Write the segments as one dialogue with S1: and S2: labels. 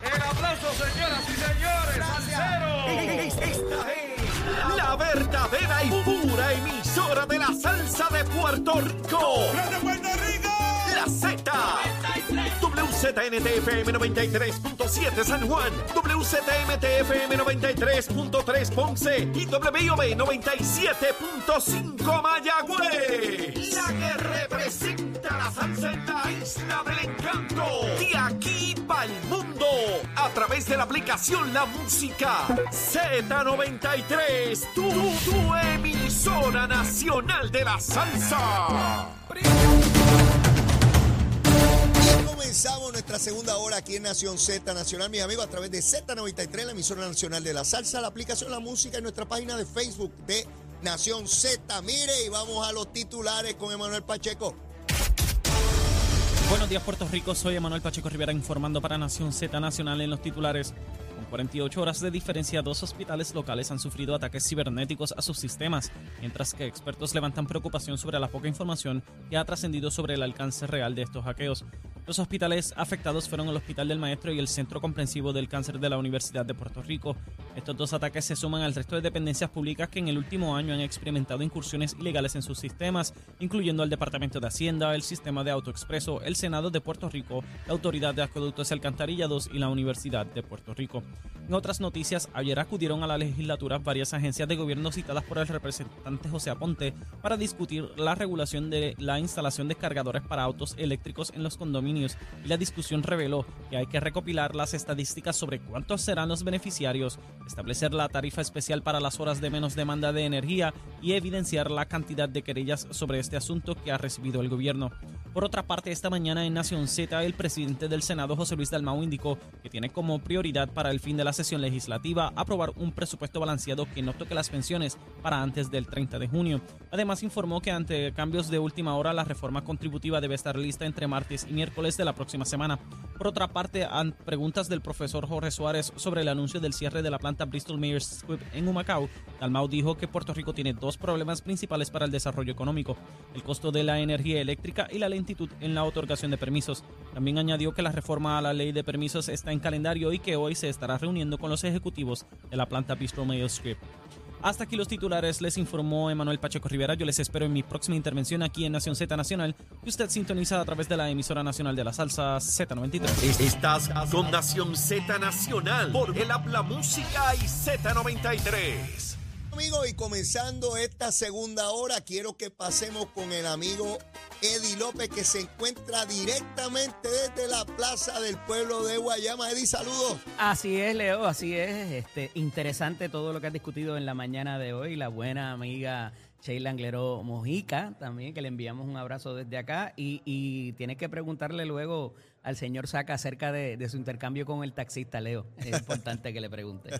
S1: El aplauso, señoras y señores.
S2: Esta es la verdadera y pura emisora de la salsa de Puerto Rico.
S1: ¡De Puerto Rico!
S2: La Z. WZNTFM 93.7 San Juan, WZMTFM 93.3 Ponce y WIOB 97.5 Mayagüez. La que representa la salsa en la isla del encanto. De aquí través de la aplicación La Música Z93. Tu, tu emisora nacional de la salsa.
S3: Comenzamos nuestra segunda hora aquí en Nación Z Nacional, mis amigos, a través de Z93, la emisora nacional de la salsa, la aplicación La Música y nuestra página de Facebook de Nación Z. Mire, y vamos a los titulares con Emanuel Pacheco.
S4: Buenos días, Puerto Rico. Soy Emanuel Pacheco Rivera informando para Nación Z Nacional en los titulares. Con 48 horas de diferencia, dos hospitales locales han sufrido ataques cibernéticos a sus sistemas, mientras que expertos levantan preocupación sobre la poca información que ha trascendido sobre el alcance real de estos hackeos. Los hospitales afectados fueron el Hospital del Maestro y el Centro Comprensivo del Cáncer de la Universidad de Puerto Rico. Estos dos ataques se suman al resto de dependencias públicas que en el último año han experimentado incursiones ilegales en sus sistemas, incluyendo al Departamento de Hacienda, el Sistema de AutoExpreso, el Senado de Puerto Rico, la Autoridad de Acueductos y Alcantarillados y la Universidad de Puerto Rico. En otras noticias, ayer acudieron a la legislatura varias agencias de gobierno citadas por el representante José Aponte para discutir la regulación de la instalación de cargadores para autos eléctricos en los condominios y la discusión reveló que hay que recopilar las estadísticas sobre cuántos serán los beneficiarios, establecer la tarifa especial para las horas de menos demanda de energía y evidenciar la cantidad de querellas sobre este asunto que ha recibido el gobierno. Por otra parte, esta mañana en Nación Z, el presidente del Senado, José Luis Dalmau, indicó que tiene como prioridad para el fin de la sesión legislativa aprobar un presupuesto balanceado que no toque las pensiones para antes del 30 de junio. Además, informó que ante cambios de última hora, la reforma contributiva debe estar lista entre martes y miércoles de la próxima semana. Por otra parte, ante preguntas del profesor Jorge Suárez sobre el anuncio del cierre de la planta Bristol Myers Squibb en Humacao, Dalmau dijo que Puerto Rico tiene dos problemas principales para el desarrollo económico, el costo de la energía eléctrica y la lentitud en la otorgación de permisos. También añadió que la reforma a la ley de permisos está en calendario y que hoy se estará reuniendo con los ejecutivos de la planta Bristol Myers Squibb. Hasta aquí los titulares, les informó Emanuel Pacheco Rivera. Yo les espero en mi próxima intervención aquí en Nación Z Nacional, que usted sintoniza a través de la emisora nacional de la salsa Z93.
S2: Estás con Nación Z Nacional por el Habla Música y Z93.
S3: Amigos, y comenzando esta segunda hora, quiero que pasemos con el amigo Eddie López, que se encuentra directamente desde la Plaza del Pueblo de Guayama. Eddie, saludos.
S5: Así es, Leo, así es. Este, interesante todo lo que has discutido en la mañana de hoy. La buena amiga Sheila Anglero Mojica, también, que le enviamos un abrazo desde acá. Y, y tienes que preguntarle luego al señor Saca acerca de, de su intercambio con el taxista, Leo. Es importante que le pregunte.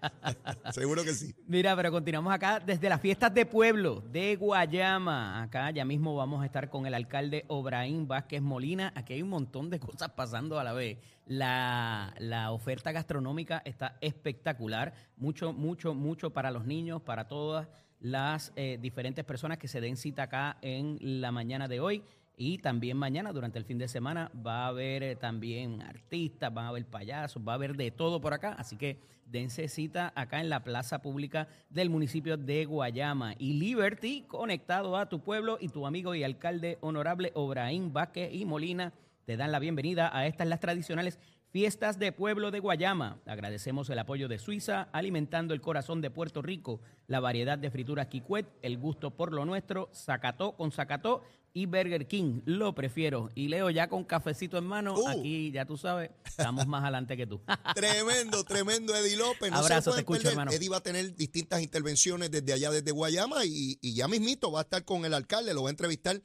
S3: Seguro que sí.
S5: Mira, pero continuamos acá desde las fiestas de pueblo de Guayama. Acá ya mismo vamos a estar con el alcalde Obraín Vázquez Molina. Aquí hay un montón de cosas pasando a la vez. La, la oferta gastronómica está espectacular. Mucho, mucho, mucho para los niños, para todas las eh, diferentes personas que se den cita acá en la mañana de hoy. Y también mañana, durante el fin de semana, va a haber eh, también artistas, va a haber payasos, va a haber de todo por acá. Así que dense cita acá en la plaza pública del municipio de Guayama. Y Liberty, conectado a tu pueblo y tu amigo y alcalde honorable Obraín Vázquez y Molina, te dan la bienvenida a estas las tradicionales Fiestas de Pueblo de Guayama. Agradecemos el apoyo de Suiza, alimentando el corazón de Puerto Rico, la variedad de frituras Kikwet, el gusto por lo nuestro, Zacató con Zacató y Burger King. Lo prefiero. Y Leo ya con cafecito en mano.
S3: Uh.
S5: Aquí, ya tú sabes, estamos más adelante que tú.
S3: Tremendo, tremendo Eddie López. No
S5: Abrazo, te escucho,
S3: perder.
S5: hermano.
S3: Eddie va a tener distintas intervenciones desde allá, desde Guayama, y, y ya mismito va a estar con el alcalde, lo va a entrevistar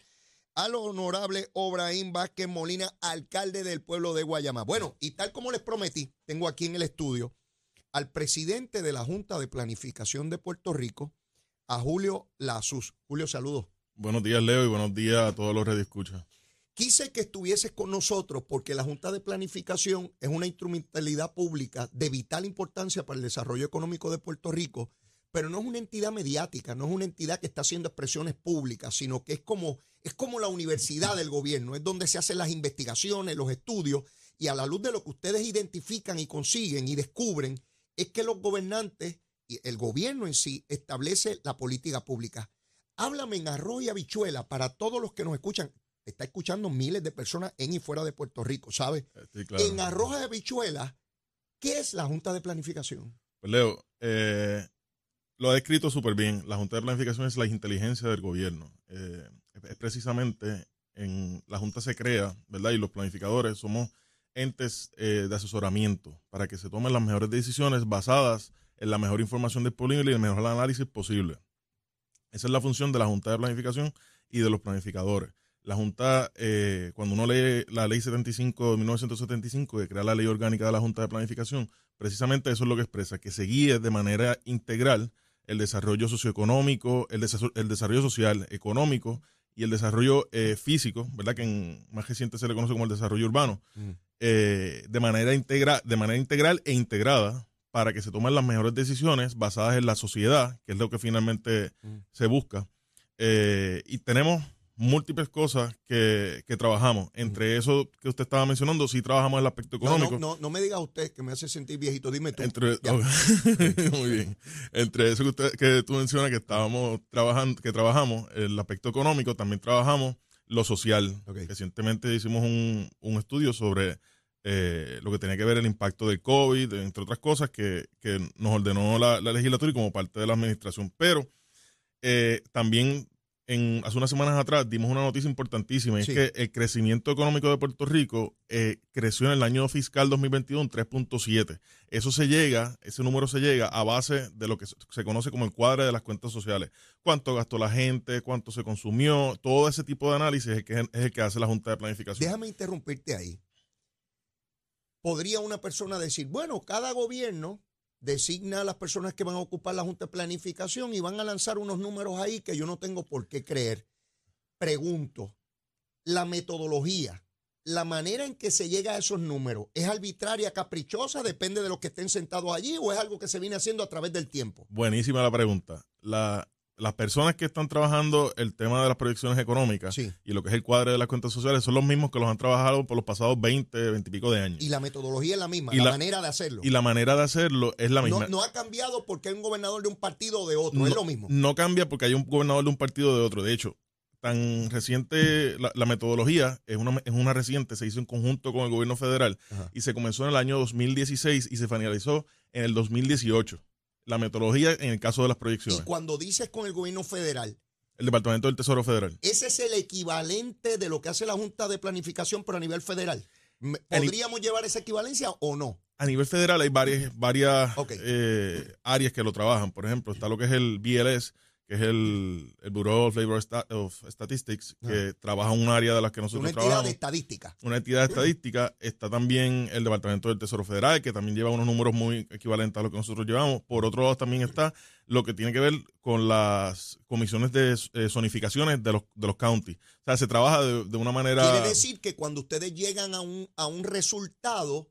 S3: al honorable Obraín Vázquez Molina, alcalde del pueblo de Guayama. Bueno, y tal como les prometí, tengo aquí en el estudio al presidente de la Junta de Planificación de Puerto Rico, a Julio Lazus. Julio, saludos.
S6: Buenos días, Leo, y buenos días a todos los redescuchas.
S3: Quise que estuvieses con nosotros porque la Junta de Planificación es una instrumentalidad pública de vital importancia para el desarrollo económico de Puerto Rico, pero no es una entidad mediática, no es una entidad que está haciendo expresiones públicas, sino que es como, es como la universidad del gobierno, es donde se hacen las investigaciones, los estudios, y a la luz de lo que ustedes identifican y consiguen y descubren, es que los gobernantes y el gobierno en sí establece la política pública. Háblame en arroz y habichuela para todos los que nos escuchan. Está escuchando miles de personas en y fuera de Puerto Rico, ¿sabes?
S6: Sí, claro.
S3: En arroz y habichuela, ¿qué es la Junta de Planificación?
S6: Pues Leo, eh, lo ha descrito súper bien. La Junta de Planificación es la inteligencia del gobierno. Eh, es precisamente en la Junta se crea, ¿verdad? Y los planificadores somos entes eh, de asesoramiento para que se tomen las mejores decisiones basadas en la mejor información disponible y el mejor análisis posible. Esa es la función de la Junta de Planificación y de los planificadores. La Junta, eh, cuando uno lee la Ley 75 de 1975, que crea la Ley Orgánica de la Junta de Planificación, precisamente eso es lo que expresa, que se guíe de manera integral el desarrollo socioeconómico, el, desa- el desarrollo social, económico y el desarrollo eh, físico, ¿verdad? Que en más reciente se le conoce como el desarrollo urbano, eh, de, manera integra de manera integral e integrada para que se tomen las mejores decisiones basadas en la sociedad, que es lo que finalmente se busca. Eh, y tenemos múltiples cosas que, que trabajamos. Entre eso que usted estaba mencionando, sí trabajamos en el aspecto económico.
S3: no, no, no me diga usted que me hace sentir viejito, dime tú.
S6: Entre. Muy bien. Entre eso que usted que tú mencionas que estábamos trabajando, que trabajamos, el aspecto económico, también trabajamos lo social. Recientemente hicimos un, un estudio sobre eh, lo que tenía que ver el impacto del COVID, entre otras cosas que, que nos ordenó la, la legislatura y como parte de la administración. Pero eh, también en, hace unas semanas atrás dimos una noticia importantísima y
S3: Sí.
S6: es que el crecimiento económico de Puerto Rico eh, creció en el año fiscal 2021 en 3.7. Eso se llega, ese número se llega a base de lo que se- conoce como el cuadre de las cuentas sociales. Cuánto gastó la gente, cuánto se consumió, todo ese tipo de análisis es el que, es el que hace la Junta de Planificación.
S3: Déjame interrumpirte ahí. Podría una persona decir, bueno, cada gobierno designa a las personas que van a ocupar la Junta de Planificación y van a lanzar unos números ahí que yo no tengo por qué creer. Pregunto, la metodología, la manera en que se llega a esos números, ¿es arbitraria, caprichosa, depende de los que estén sentados allí o es algo que se viene haciendo a través del tiempo?
S6: Buenísima la pregunta. La- las personas que están trabajando el tema de las proyecciones económicas
S3: Sí.
S6: y lo que es el cuadre de las cuentas sociales son los mismos que los han trabajado por los pasados 20, 20 y pico de años.
S3: Y la metodología es la misma,
S6: Y
S3: la,
S6: la-
S3: manera de hacerlo.
S6: Y la manera de hacerlo es la misma.
S3: no, no ha cambiado porque hay un gobernador de un partido o de otro, es lo mismo.
S6: no cambia porque hay un gobernador de un partido o de otro. De hecho, tan reciente, la, la metodología es una, es una reciente, se hizo en conjunto con el gobierno federal
S3: Ajá.
S6: y se comenzó en el año 2016 y se finalizó en el 2018. La metodología en el caso de las
S3: Y
S6: proyecciones.
S3: cuando dices con el gobierno federal,
S6: El Departamento del Tesoro Federal.
S3: ese es el equivalente de lo que hace la Junta de Planificación, pero a nivel federal. ¿Podríamos llevar esa equivalencia o no?
S6: A nivel federal hay varias, varias eh, áreas que lo trabajan. Por ejemplo, está lo que es el BLS, que es el, el Bureau of Labor of Statistics, que trabaja un área de las que nosotros
S3: Una entidad
S6: trabajamos.
S3: de estadística.
S6: una entidad estadística. Está también el Departamento del Tesoro Federal, que también lleva unos números muy equivalentes a lo que nosotros llevamos. Por otro lado, también está lo que tiene que ver con las comisiones de eh, zonificaciones de los, de los counties. O sea, se trabaja de, de una manera...
S3: Quiere decir que cuando ustedes llegan a un, a un resultado,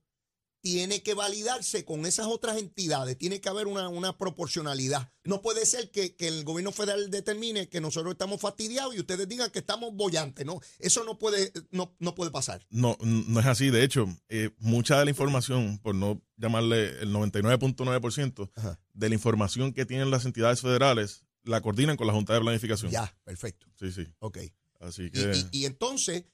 S3: tiene que validarse con esas otras entidades, tiene que haber una, una proporcionalidad. No puede ser que, que el gobierno federal determine que nosotros estamos fastidiados y ustedes digan que estamos bollantes, ¿no? Eso no puede, no, no puede pasar.
S6: No, no es así. De hecho, eh, mucha de la información, por no llamarle el 99.9%
S3: Ajá.
S6: de la información que tienen las entidades federales, la coordinan con la Junta de Planificación.
S3: Ya, perfecto.
S6: Sí, sí.
S3: Ok.
S6: Así que...
S3: y- y entonces,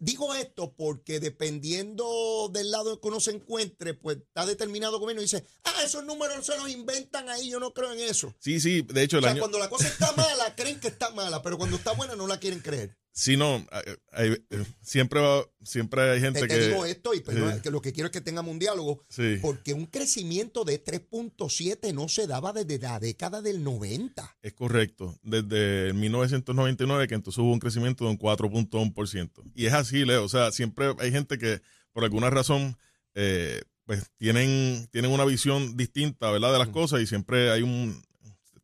S3: digo esto porque dependiendo del lado que uno se encuentre, pues está determinado gobierno y dice, ah, esos números se los inventan ahí, yo no creo en eso.
S6: Sí, sí. De hecho,
S3: O
S6: el
S3: sea,
S6: año...
S3: cuando la cosa está mala, creen que está mala, pero cuando está buena no la quieren creer.
S6: Sí, no, eh, hay- eh, siempre va, siempre hay gente
S3: Te, te
S6: que...
S3: digo esto y perdona,
S6: sí.
S3: que lo que quiero es que tengamos un diálogo,
S6: Sí.
S3: porque un crecimiento de 3.7 no se daba desde la década del 90.
S6: Es correcto. Desde 1999 que entonces hubo un crecimiento de un 4.1%. Y es así, Leo. O sea, siempre hay gente que por alguna razón eh, pues tienen, tienen una visión distinta, ¿verdad? De las cosas y siempre hay un...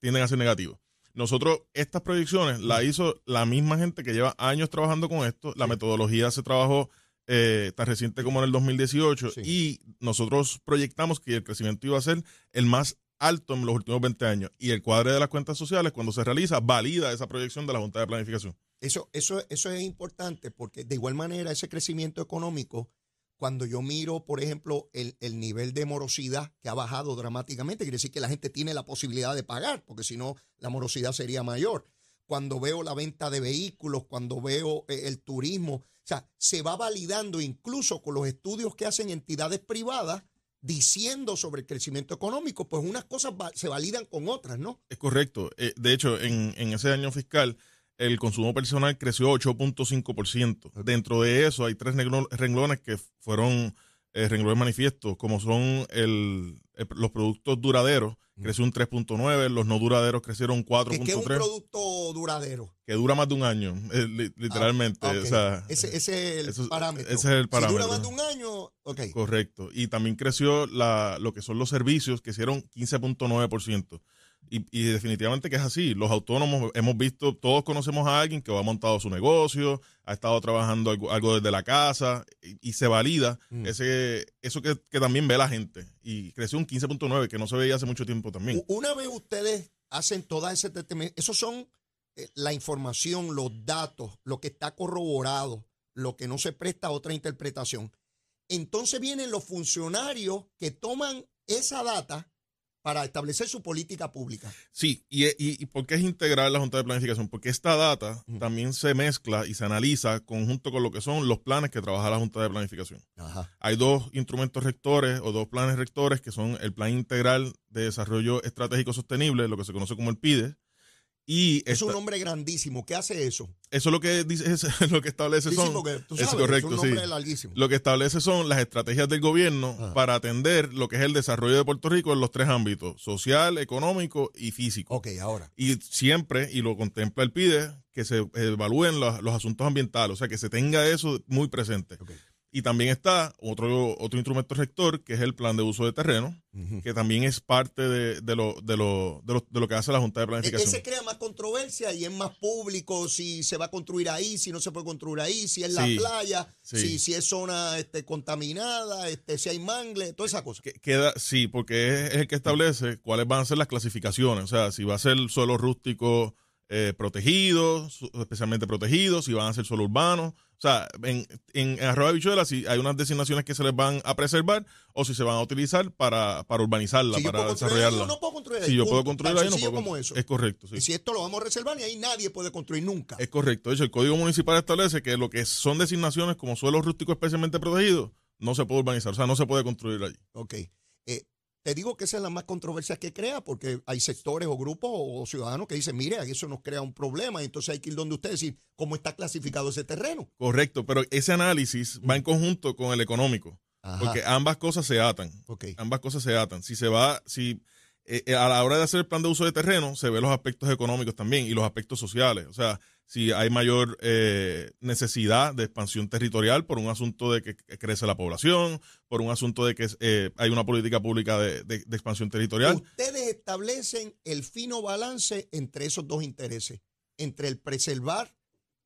S6: tienden a ser negativos. Nosotros, estas proyecciones las hizo la misma gente que lleva años trabajando con esto. La metodología se trabajó eh, tan reciente como en el 2018
S3: Sí.
S6: y nosotros proyectamos que el crecimiento iba a ser el más alto en los últimos 20 años. Y el cuadre de las cuentas sociales, cuando se realiza, valida esa proyección de la Junta de Planificación.
S3: Eso, eso, eso es importante porque de igual manera ese crecimiento económico cuando yo miro, por ejemplo, el, el nivel de morosidad que ha bajado dramáticamente, quiere decir que la gente tiene la posibilidad de pagar, porque si no, la morosidad sería mayor. Cuando veo la venta de vehículos, cuando veo eh, el turismo, o sea, se va validando incluso con los estudios que hacen entidades privadas diciendo sobre el crecimiento económico, pues unas cosas va- se validan con otras, ¿no?
S6: Es correcto. Eh, de hecho, en, en ese año fiscal, el consumo personal creció 8.5%. Dentro de eso hay tres renglones que fueron eh, renglones manifiestos, como son el, el- los productos duraderos, creció un 3.9, los no duraderos crecieron
S3: Que, que es un
S6: 4.3,
S3: producto duradero.
S6: que dura más de un año, eh, li- literalmente.
S3: Ah, ok.
S6: o sea,
S3: ese, ese es el
S6: eso-
S3: parámetro.
S6: ese es el parámetro.
S3: Si dura más de un año, ok.
S6: Correcto. Y también creció la, lo que son los servicios, que hicieron 15.9%. Y, y definitivamente que es así. Los autónomos hemos visto, todos conocemos a alguien que ha montado su negocio, ha estado trabajando algo, algo desde la casa y, y se valida
S3: Mm.
S6: ese eso que, que también ve la gente. Y creció un 15.9, que no se veía hace mucho tiempo también.
S3: Una vez ustedes hacen toda ese esos son eh, la información, los datos, lo que está corroborado, lo que no se presta a otra interpretación. Entonces vienen los funcionarios que toman esa data para establecer su política pública.
S6: Sí, y, y, y ¿por qué es integral la Junta de Planificación? Porque esta data también se mezcla y se analiza conjunto con lo que son los planes que trabaja la Junta de Planificación.
S3: Ajá.
S6: Hay dos instrumentos rectores o dos planes rectores que son el Plan Integral de Desarrollo Estratégico Sostenible, lo que se conoce como el PIDE, y
S3: Es
S6: esta-
S3: un nombre grandísimo. ¿Qué hace eso?
S6: eso es lo que dice, es lo que establece son
S3: tú
S6: es
S3: sabes,
S6: correcto,
S3: es un
S6: sí. lo que establece son las estrategias del gobierno
S3: Ajá.
S6: para atender lo que es el desarrollo de Puerto Rico en los tres ámbitos, social, económico y físico.
S3: Ok, ahora.
S6: Y siempre, y lo contempla el PIDE, que se evalúen los, los asuntos ambientales, o sea, que se tenga eso muy presente.
S3: Ok.
S6: Y también está otro, otro instrumento rector, que es el plan de uso de terreno, que también es parte de, de lo, de, lo, de, lo, de lo que hace la Junta de
S3: E-
S6: Planificación.
S3: Ese crea más controversia y es más público si se va a construir ahí, si no se puede construir ahí, si es la playa,
S6: sí.
S3: si, si es zona este, contaminada, este, si hay mangle, toda esa cosa.
S6: Que- Queda, sí, porque es el que establece cuáles van a ser las clasificaciones. O sea, si va a ser suelo rústico eh, protegido, especialmente protegido, si van a ser suelo urbano. O sea, en, en Arroyo Bichuela si hay unas designaciones que se les van a preservar o si se van a utilizar para, para urbanizarla,
S3: Si yo
S6: para desarrollarla.
S3: o no puedo construir ahí.
S6: si yo puedo construir ahí, no puedo
S3: como eso.
S6: Es correcto, sí.
S3: Y si esto lo vamos a reservar y ahí nadie puede construir nunca.
S6: Es correcto. De hecho, el Código Municipal establece que lo que son designaciones como suelo rústico especialmente protegido no se puede urbanizar, o sea, no se puede construir allí.
S3: Ok. Eh, te digo que esa es la más controversia que crea, porque hay sectores o grupos o ciudadanos que dicen, mire, eso nos crea un problema, y entonces hay que ir donde usted decir cómo está clasificado ese terreno.
S6: Correcto, pero ese análisis va en conjunto con el económico,
S3: Ajá.
S6: porque ambas cosas se atan.
S3: Ok.
S6: Ambas cosas se atan. Si se va, si eh, eh, a la hora de hacer el plan de uso de terreno, se ve los aspectos económicos también y los aspectos sociales. O sea, si hay mayor eh, necesidad de expansión territorial por un asunto de que crece la población, por un asunto de que eh, hay una política pública de, de- de expansión territorial.
S3: Ustedes establecen el fino balance entre esos dos intereses, entre el preservar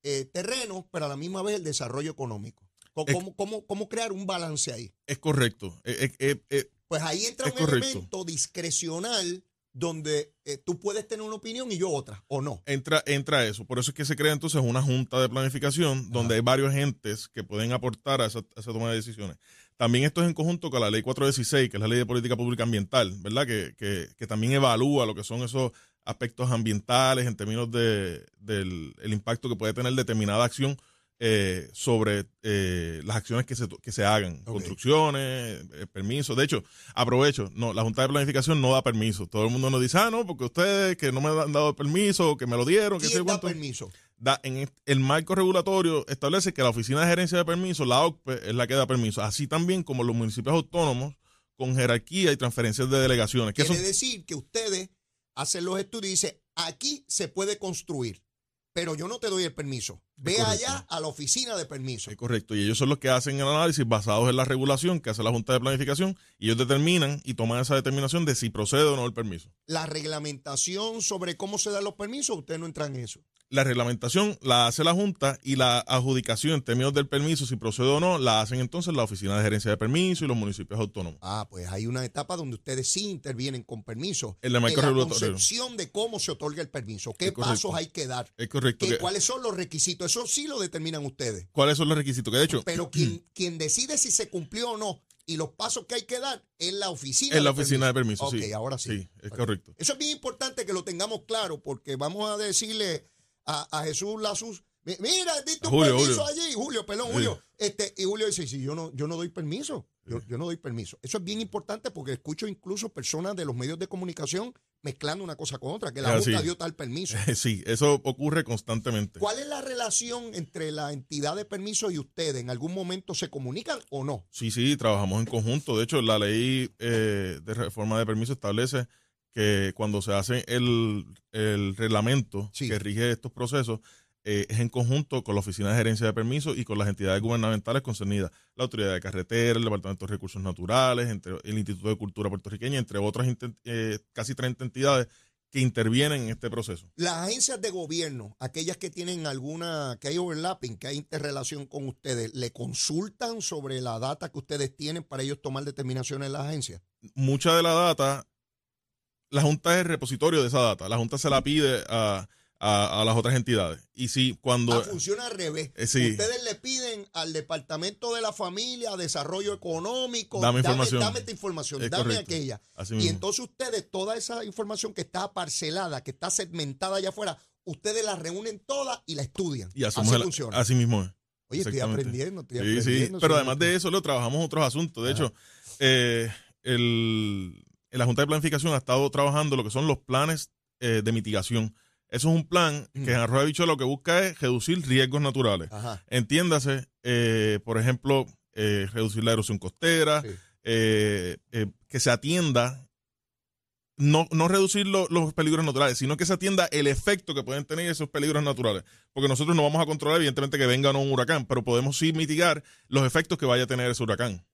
S3: eh, terrenos, pero a la misma vez el desarrollo económico. ¿Cómo,
S6: Es-
S3: cómo- cómo- crear un balance ahí?
S6: Es correcto. Eh, eh,
S3: Pues ahí entra un
S6: correcto.
S3: elemento discrecional donde eh, tú puedes tener una opinión y yo otra, o no.
S6: entra, entra eso. Por eso es que se crea entonces una junta de planificación donde hay varios agentes que pueden aportar a esa, a esa toma de decisiones. También esto es en conjunto con la ley 416, que es la ley de política pública ambiental, ¿verdad? Que, que, que también evalúa lo que son esos aspectos ambientales en términos de, del el impacto que puede tener determinada acción eh, sobre eh, las acciones que se, que se hagan, construcciones, eh, permisos. De hecho, aprovecho, no, la Junta de Planificación no da permiso. Todo el mundo nos dice, ah, no, porque ustedes que no me han dado permiso, que me lo dieron, que
S3: ¿Quién da permiso?
S6: Da- en el marco regulatorio establece que la Oficina de Gerencia de Permisos, la OCPE, es la que da permiso. Así también como los municipios autónomos con jerarquía y transferencias de delegaciones. Que
S3: Quiere decir que ustedes hacen los estudios y dicen, aquí se puede construir, pero yo no te doy el permiso. Ve allá a la oficina de permiso.
S6: Es correcto. Y ellos son los que hacen el análisis basados en la regulación que hace la Junta de Planificación y ellos determinan y toman esa determinación de si procede o no el permiso.
S3: La reglamentación sobre cómo se dan los permisos, usted no entra en eso.
S6: La reglamentación la hace la Junta y la adjudicación en términos del permiso, si procede o no, la hacen entonces la Oficina de Gerencia de Permiso y los municipios autónomos.
S3: Ah, pues hay una etapa donde ustedes sí intervienen con permiso.
S6: En el marco
S3: la concepción de cómo se otorga el permiso, qué pasos hay que dar,
S6: Es correcto. que-
S3: cuáles son los requisitos requisitos, eso sí lo determinan ustedes.
S6: ¿Cuáles son los requisitos? Que de hecho,
S3: Pero quien, quien decide si se cumplió o no y los pasos que hay que dar es la oficina.
S6: es la oficina de permiso,
S3: Ok,
S6: sí.
S3: ahora sí.
S6: Sí, es correcto.
S3: Eso es bien importante que lo tengamos claro, porque vamos a decirle a, a Jesús Lazus, "Mi- mira, diste
S6: A
S3: un
S6: Julio,
S3: permiso
S6: Julio.
S3: allí, Julio, perdón,
S6: Sí.
S3: Julio. Este, y Julio dice, sí, yo no, yo no doy permiso, yo, yo no doy permiso. Eso es bien importante porque escucho incluso personas de los medios de comunicación mezclando una cosa con otra, que la
S6: así.
S3: Junta dio tal permiso.
S6: Sí, eso ocurre constantemente.
S3: ¿Cuál es la relación entre la entidad de permiso y ustedes? ¿En algún momento se comunican o no?
S6: Sí, sí, trabajamos en conjunto. De hecho, la ley eh, de reforma de permiso establece que cuando se hace el, el reglamento
S3: Sí.
S6: que rige estos procesos, eh, es en conjunto con la Oficina de Gerencia de Permisos y con las entidades gubernamentales concernidas, la Autoridad de Carretera, el Departamento de Recursos Naturales, entre el Instituto de Cultura Puertorriqueña, entre otras eh, casi 30 entidades que intervienen en este proceso.
S3: Las agencias de gobierno, aquellas que tienen alguna, que hay overlapping, que hay interrelación con ustedes, ¿le consultan sobre la data que ustedes tienen para ellos tomar determinaciones en las agencias?
S6: Mucha de la data, la Junta es el repositorio de esa data. La Junta se la pide a, a- a las otras entidades. Y si cuando...
S3: Ah, funciona al revés.
S6: Eh, sí.
S3: Ustedes le piden al Departamento de la Familia, Desarrollo Económico,
S6: Dame información.
S3: dame esta información,
S6: Es
S3: dame
S6: correcto.
S3: aquella.
S6: Así
S3: Y
S6: mismo.
S3: entonces ustedes, toda esa información que está parcelada, que está segmentada allá afuera, ustedes la reúnen toda y la estudian.
S6: y
S3: Así
S6: el-
S3: funciona.
S6: así mismo es.
S3: Oye, estoy aprendiendo, estoy aprendiendo.
S6: sí. Pero además de eso, lo trabajamos otros asuntos. De
S3: Ajá.
S6: hecho, eh, el, la Junta de Planificación ha estado trabajando lo que son los planes eh, de mitigación. Eso es un plan que en Arroyo Bicho lo que busca es reducir riesgos naturales.
S3: Ajá.
S6: Entiéndase, eh, por ejemplo, eh, reducir la erosión costera,
S3: Sí.
S6: eh, eh, que se atienda, no, no reducir lo- los peligros naturales, sino que se atienda el efecto que pueden tener esos peligros naturales. Porque nosotros no vamos a controlar, evidentemente, que venga o no un huracán, pero podemos sí mitigar los efectos que vaya a tener ese huracán.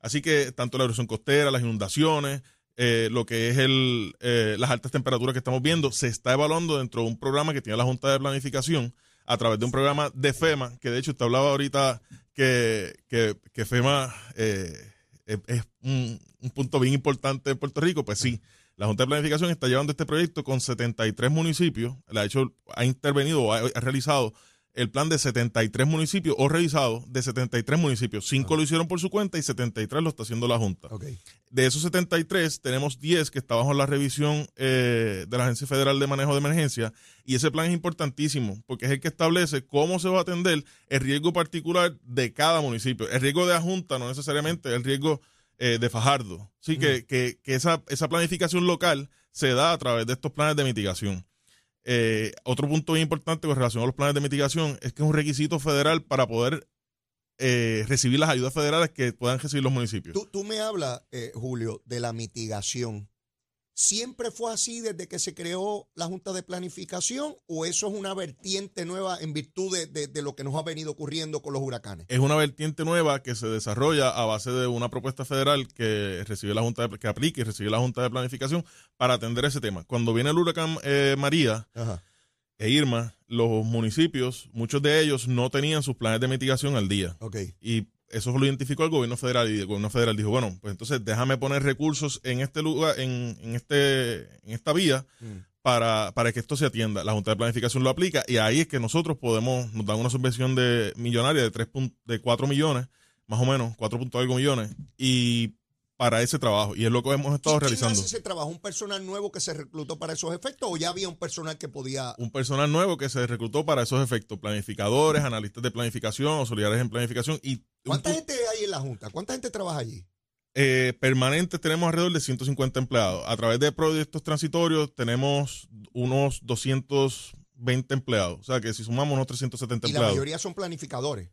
S6: Así que tanto la erosión costera, las inundaciones, eh, lo que es el, eh, las altas temperaturas que estamos viendo, se está evaluando dentro de un programa que tiene la Junta de Planificación a través de un programa de FEMA, que de hecho usted hablaba ahorita que, que, que FEMA eh, es, un, un punto bien importante en Puerto Rico, pues sí. La Junta de Planificación está llevando este proyecto con 73 municipios, le ha hecho, ha intervenido ha, ha realizado el plan de 73 municipios o revisado de 73 municipios. Cinco lo hicieron por su cuenta y 73 lo está haciendo la Junta. De esos 73, tenemos 10 que está bajo la revisión eh, de la Agencia Federal de Manejo de Emergencia. Y ese plan es importantísimo porque es el que establece cómo se va a atender el riesgo particular de cada municipio. El riesgo de la Junta no necesariamente el riesgo eh, de Fajardo. Sí, que, que, que esa, esa planificación local se da a través de estos planes de mitigación. Eh, otro punto bien importante con relación a los planes de mitigación es que es un requisito federal para poder eh, recibir las ayudas federales que puedan recibir los municipios.
S3: Tú, tú me hablas, eh, Julio, de la mitigación. ¿Siempre fue así desde que se creó la Junta de Planificación o eso es una vertiente nueva en virtud de, de- de lo que nos ha venido ocurriendo con los huracanes?
S6: es una vertiente nueva que se desarrolla a base de una propuesta federal que recibe la Junta de, que aplique y recibe la Junta de Planificación para atender ese tema. Cuando viene el huracán eh, María
S3: Ajá.
S6: e Irma, los municipios, muchos de ellos no tenían sus planes de mitigación al día.
S3: Ok.
S6: Y eso lo identificó el gobierno federal y el gobierno federal dijo, bueno, pues entonces déjame poner recursos en este lugar, en, en este, en esta vía
S3: Mm.
S6: para, para que esto se atienda. La Junta de Planificación lo aplica y ahí es que nosotros podemos, nos dan una subvención de millonaria de tres pun- de 4 millones, más o menos, 4 punto algo millones, y para ese trabajo. Y es lo que hemos estado
S3: ¿Y quién
S6: realizando.
S3: hace ese trabajo? ¿Un personal nuevo que se reclutó para esos efectos o ya había un personal que podía...
S6: Un personal nuevo que se reclutó para esos efectos, planificadores, analistas de planificación, auxiliares en planificación y
S3: ¿Cuánta gente hay en la Junta? ¿Cuánta gente trabaja allí?
S6: Eh, permanentes tenemos alrededor de 150 empleados. A través de proyectos transitorios tenemos unos 220 empleados. O sea que si sumamos unos 370
S3: Y la
S6: empleados.
S3: mayoría son planificadores.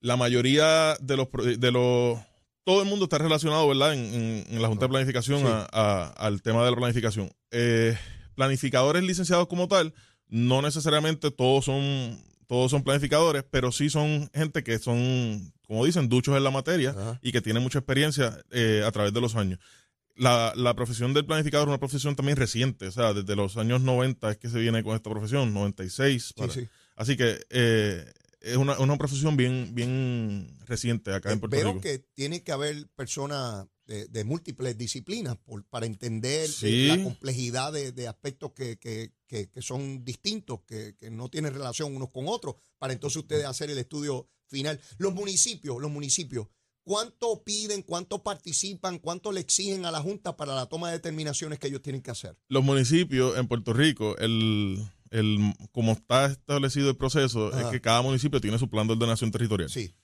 S6: La mayoría de los, de los... Todo el mundo está relacionado, ¿verdad? En, en- en la Junta de Planificación
S3: Sí.
S6: a- a- al tema de la planificación. Eh, planificadores licenciados como tal, no necesariamente todos son, todos son planificadores, pero sí son gente que son, como dicen, duchos en la materia
S3: Ajá.
S6: y que tienen mucha experiencia eh, a través de los años. La, la profesión del planificador es una profesión también reciente, o sea, desde los años 90 es que se viene con esta profesión, 96.
S3: Sí,
S6: para-
S3: sí.
S6: Así que eh, es una, una profesión bien, bien reciente acá en Puerto
S3: Eh, Veo
S6: Rico.
S3: que tiene que haber personas de, de múltiples disciplinas por- para entender eh,
S6: Sí.
S3: la complejidad de, de aspectos que, que- que- que son distintos, que, que no tienen relación unos con otros, para entonces ustedes hacer el estudio final. Los municipios, los municipios, ¿cuánto piden, cuánto participan, cuánto le exigen a la Junta para la toma de determinaciones que ellos tienen que hacer?
S6: Los municipios en Puerto Rico, el, el, como está establecido el proceso,
S3: Ajá.
S6: es que cada municipio tiene su plan de ordenación territorial.
S3: Sí.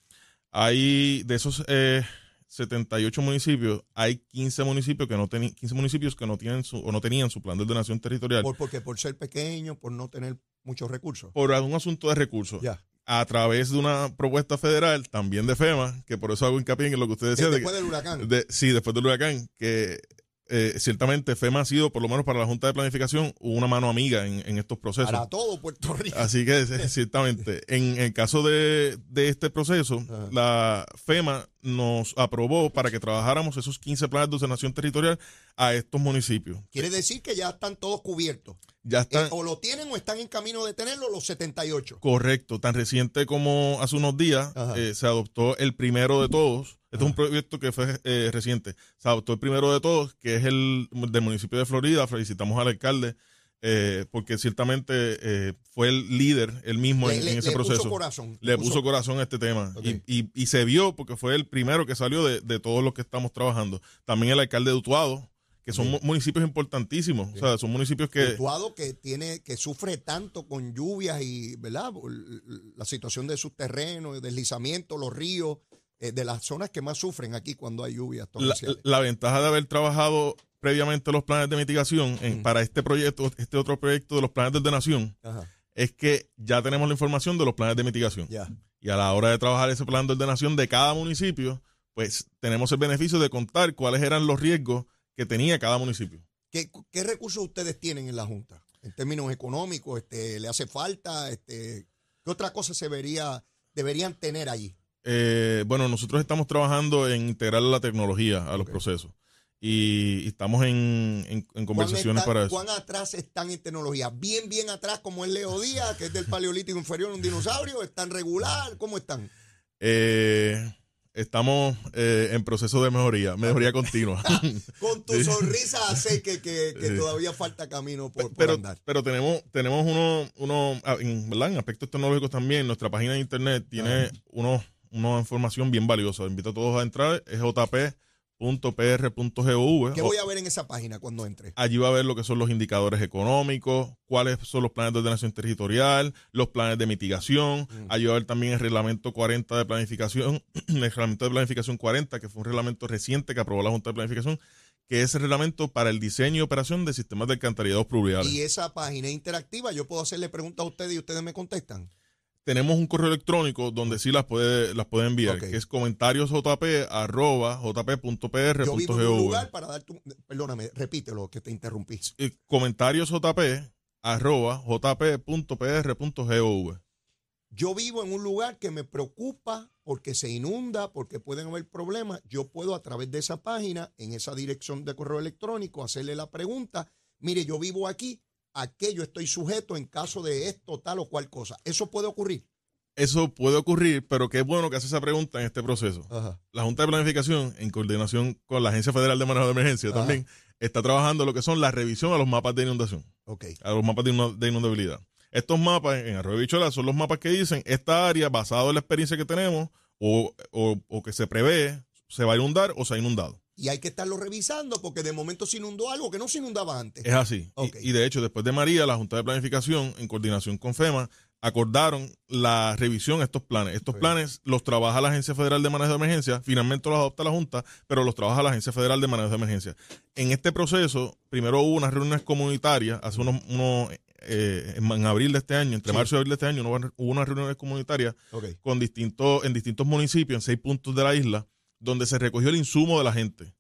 S6: Hay de esos eh, 78 municipios, hay 15 municipios que no tenían 15 municipios que no tienen su, o no tenían su plan de ordenación territorial
S3: Por, porque por ser pequeño, por no tener muchos recursos.
S6: por un asunto de recursos.
S3: Ya.
S6: A través de una propuesta federal, también de FEMA, que por eso hago hincapié en lo que usted decía. de que-
S3: Después del huracán.
S6: de- sí, después del huracán, que eh, ciertamente FEMA ha sido, por lo menos para la Junta de Planificación, una mano amiga en, en estos procesos.
S3: para todo Puerto Rico.
S6: Así que ciertamente, en el caso de, de este proceso,
S3: Ajá.
S6: la FEMA nos aprobó para que trabajáramos esos 15 planes de ordenación territorial a estos municipios.
S3: Quiere decir que ya están todos cubiertos.
S6: Ya están
S3: Eh, o lo tienen o están en camino de tenerlo los 78.
S6: correcto, tan reciente como hace unos días eh, se adoptó el primero de todos. Este es un proyecto que fue eh, reciente. Se adoptó el primero de todos, que es el del municipio de Florida. Felicitamos al alcalde eh, porque ciertamente eh, fue el líder, él mismo
S3: Le,
S6: en,
S3: le-
S6: en ese
S3: le
S6: proceso.
S3: puso corazón.
S6: Le puso corazón a este tema y, y- y se vio porque fue el primero que salió de, de todos los que estamos trabajando. También el alcalde de Utuado, que son
S3: Bien.
S6: municipios importantísimos. O sea, son municipios que...
S3: Utuado que tiene que sufre tanto con lluvias y verdad la situación de sus terrenos deslizamientos los ríos eh, de las zonas que más sufren aquí cuando hay lluvias
S6: La, la ventaja de haber trabajado previamente los planes de mitigación en-
S3: Mm.
S6: para este proyecto, este otro proyecto de los planes de ordenación,
S3: Ajá,
S6: es que ya tenemos la información de los planes de mitigación. Y a la hora de trabajar ese plan de ordenación de cada municipio, pues tenemos el beneficio de contar cuáles eran los riesgos que tenía cada municipio.
S3: ¿Qué, qué recursos ustedes tienen en la Junta? En términos económicos, este, ¿le hace falta? Este, ¿Qué otra cosa se vería, deberían tener allí?
S6: Eh, bueno, nosotros estamos trabajando en integrar la tecnología a los procesos y, estamos en, en- en conversaciones
S3: ¿Cuán,
S6: para eso.
S3: ¿Cuán atrás están en tecnología? ¿Bien, bien atrás como es Leo Díaz, que es del Paleolítico Inferior, un dinosaurio? ¿Están regular? ¿Cómo están?
S6: Eh, estamos eh, en proceso de mejoría, mejoría continua.
S3: Con tu sonrisa sé que, que- todavía falta camino por, por
S6: pero,
S3: andar.
S6: pero tenemos, tenemos uno, uno ah, en, ¿verdad? en aspectos tecnológicos también, nuestra página de internet tiene unos, una información bien valiosa. Invito a todos a entrar, es jp.pr.gov.
S3: ¿Qué voy a ver en esa página cuando entre?
S6: Allí va a ver lo que son los indicadores económicos, cuáles son los planes de ordenación territorial, los planes de mitigación.
S3: Mm.
S6: Allí va a ver también el reglamento 40 de planificación, el reglamento de planificación 40, que fue un reglamento reciente que aprobó la Junta de Planificación, que es el reglamento para el diseño y operación de sistemas de alcantarillados pluviales.
S3: Y esa página interactiva, yo puedo hacerle preguntas a ustedes y ustedes me contestan.
S6: Tenemos un correo electrónico donde sí las puede, las puede enviar, que es comentariosjp arroba jp.pr.gov.
S3: Yo vivo en un lugar para dar tu... Perdóname, repítelo, que te interrumpí.
S6: Eh, comentariosjp arroba jp.pr.gov.
S3: Yo vivo en un lugar que me preocupa porque se inunda, porque pueden haber problemas. Yo puedo a través de esa página, en esa dirección de correo electrónico, hacerle la pregunta. Mire, yo vivo aquí, ¿a qué yo estoy sujeto en caso de esto, tal o cual cosa? ¿Eso puede ocurrir?
S6: Eso puede ocurrir, pero qué bueno que hace esa pregunta en este proceso.
S3: Ajá.
S6: La Junta de Planificación, en coordinación con la Agencia Federal de Manejo de Emergencia,
S3: Ajá.
S6: también está trabajando lo que son la revisión a los mapas de inundación, a los mapas de, inunda- de inundabilidad. Estos mapas en Arroyo Bichola son los mapas que dicen esta área, basado en la experiencia que tenemos o, o- o que se prevé, se va a inundar o se ha inundado.
S3: Y hay que estarlo revisando porque de momento se inundó algo que no se inundaba antes.
S6: Es así. Y- de hecho, después de María, la Junta de Planificación, en coordinación con FEMA, acordaron la revisión a estos planes. Estos planes los trabaja la Agencia Federal de Manejo de Emergencia, finalmente los adopta la Junta, pero los trabaja la Agencia Federal de Manejo de Emergencia. En este proceso, primero hubo unas reuniones comunitarias, hace unos, unos, eh, en abril de este año, entre
S3: Sí.
S6: marzo y abril de este año, hubo unas reuniones comunitarias con distintos, en distintos municipios, en seis puntos de la isla, donde se recogió el insumo de la gente.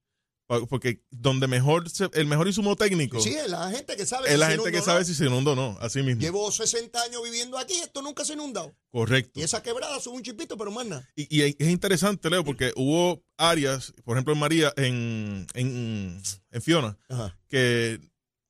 S6: Porque donde mejor se- el mejor insumo técnico
S3: Sí, es la gente que sabe
S6: es
S3: si
S6: la
S3: se
S6: gente que
S3: inundó o
S6: sabe
S3: no.
S6: si se inundó o no, así mismo.
S3: Llevo 60 años viviendo aquí, esto nunca se ha inundado.
S6: Correcto.
S3: Y esa quebrada sube un chipito, pero más nada.
S6: Y, y es interesante, Leo, porque hubo áreas, por ejemplo en María, en, en, en Fiona,
S3: Ajá.
S6: que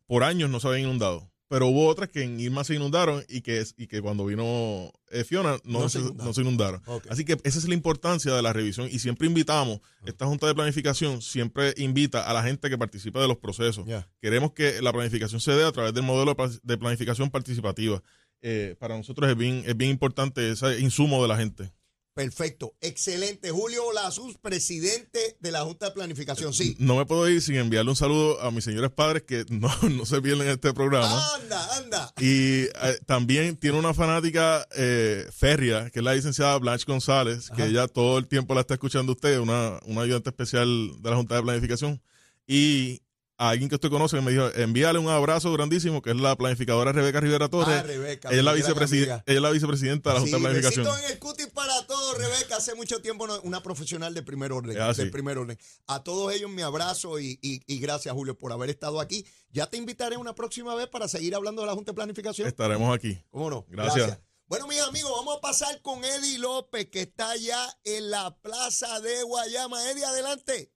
S6: por años no se habían inundado. Pero hubo otras que en Irma se inundaron y que, y que cuando vino eh, Fiona no,
S3: No
S6: se,
S3: inundaron.
S6: no se inundaron. Así que esa es la importancia de la revisión y siempre invitamos, esta Junta de Planificación siempre invita a la gente que participa de los procesos. Queremos que la planificación se dé a través del modelo de planificación participativa. Eh, para nosotros es bien, es bien importante ese insumo de la gente.
S3: Perfecto, excelente. Julio Lazus, presidente de la Junta de Planificación. Sí.
S6: No me puedo ir sin enviarle un saludo a mis señores padres que no, no se pierden este programa.
S3: Anda, anda.
S6: Y eh, también tiene una fanática eh, férrea, que es la licenciada Blanche González, que ella todo el tiempo la está escuchando usted, una, una ayudante especial de la Junta de Planificación. Y a alguien que usted conoce que me dijo, envíale un abrazo grandísimo, que es la planificadora Rebeca Rivera Torres.
S3: Ah, Rebeca,
S6: ella, es la
S3: mi gran
S6: vicepresi-
S3: amiga.
S6: ella es la vicepresidenta de la Junta
S3: Sí,
S6: de Planificación.
S3: en el cutis para todos, Rebeca. Hace mucho tiempo no- una profesional de primer orden.
S6: Así.
S3: del primer orden. A todos ellos mi abrazo y, y- y gracias, Julio, por haber estado aquí. Ya te invitaré una próxima vez para seguir hablando de la Junta de Planificación.
S6: Estaremos aquí.
S3: ¿Cómo no?
S6: Gracias.
S3: Bueno, mis amigos, vamos a pasar con Eddie López, que está allá en la plaza de Guayama. Eddie, adelante.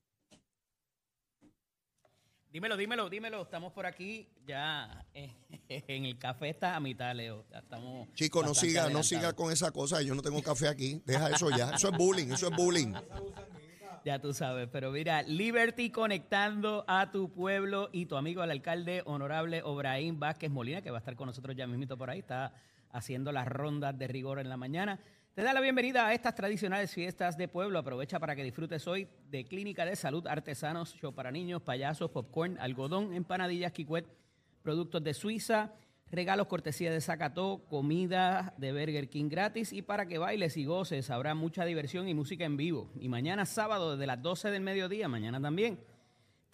S5: Dímelo, dímelo, dímelo. Estamos por aquí ya eh, en el café está a mitad, Leo. Ya Estamos
S3: Chicos, no siga, no siga con esa cosa. Yo no tengo café aquí. Deja eso ya. Eso es bullying, eso es bullying.
S5: Ya tú sabes, pero mira, Liberty conectando a tu pueblo y tu amigo el alcalde honorable Obraín Vázquez Molina, que va a estar con nosotros ya mismito por ahí, está haciendo las rondas de rigor en la mañana. Te da la bienvenida a estas tradicionales fiestas de pueblo. Aprovecha para que disfrutes hoy de clínica de salud, artesanos, show para niños, payasos, popcorn, algodón, empanadillas, kikwet, productos de Suiza, regalos cortesía de Zacató, comida de Burger King gratis y para que bailes y goces habrá mucha diversión y música en vivo. Y mañana sábado desde las 12 del mediodía, mañana también,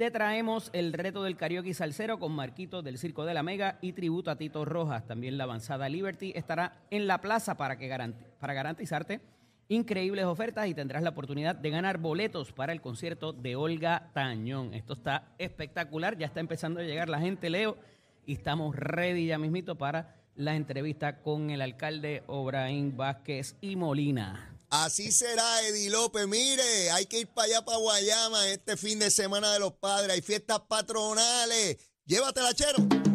S5: te traemos el reto del karaoke salsero con Marquitos del Circo de la Mega y tributo a Tito Rojas. También la avanzada Liberty estará en la plaza para, que para garantizarte increíbles ofertas y tendrás la oportunidad de ganar boletos para el concierto de Olga Tañón. Esto está espectacular, ya está empezando a llegar la gente, Leo, y estamos ready ya mismito para la entrevista con el alcalde Obraín Vázquez y Molina.
S3: Así será, Eddie López. Mire, hay que ir para allá, para Guayama, este fin de semana de los padres. Hay fiestas patronales. Llévatela, chero.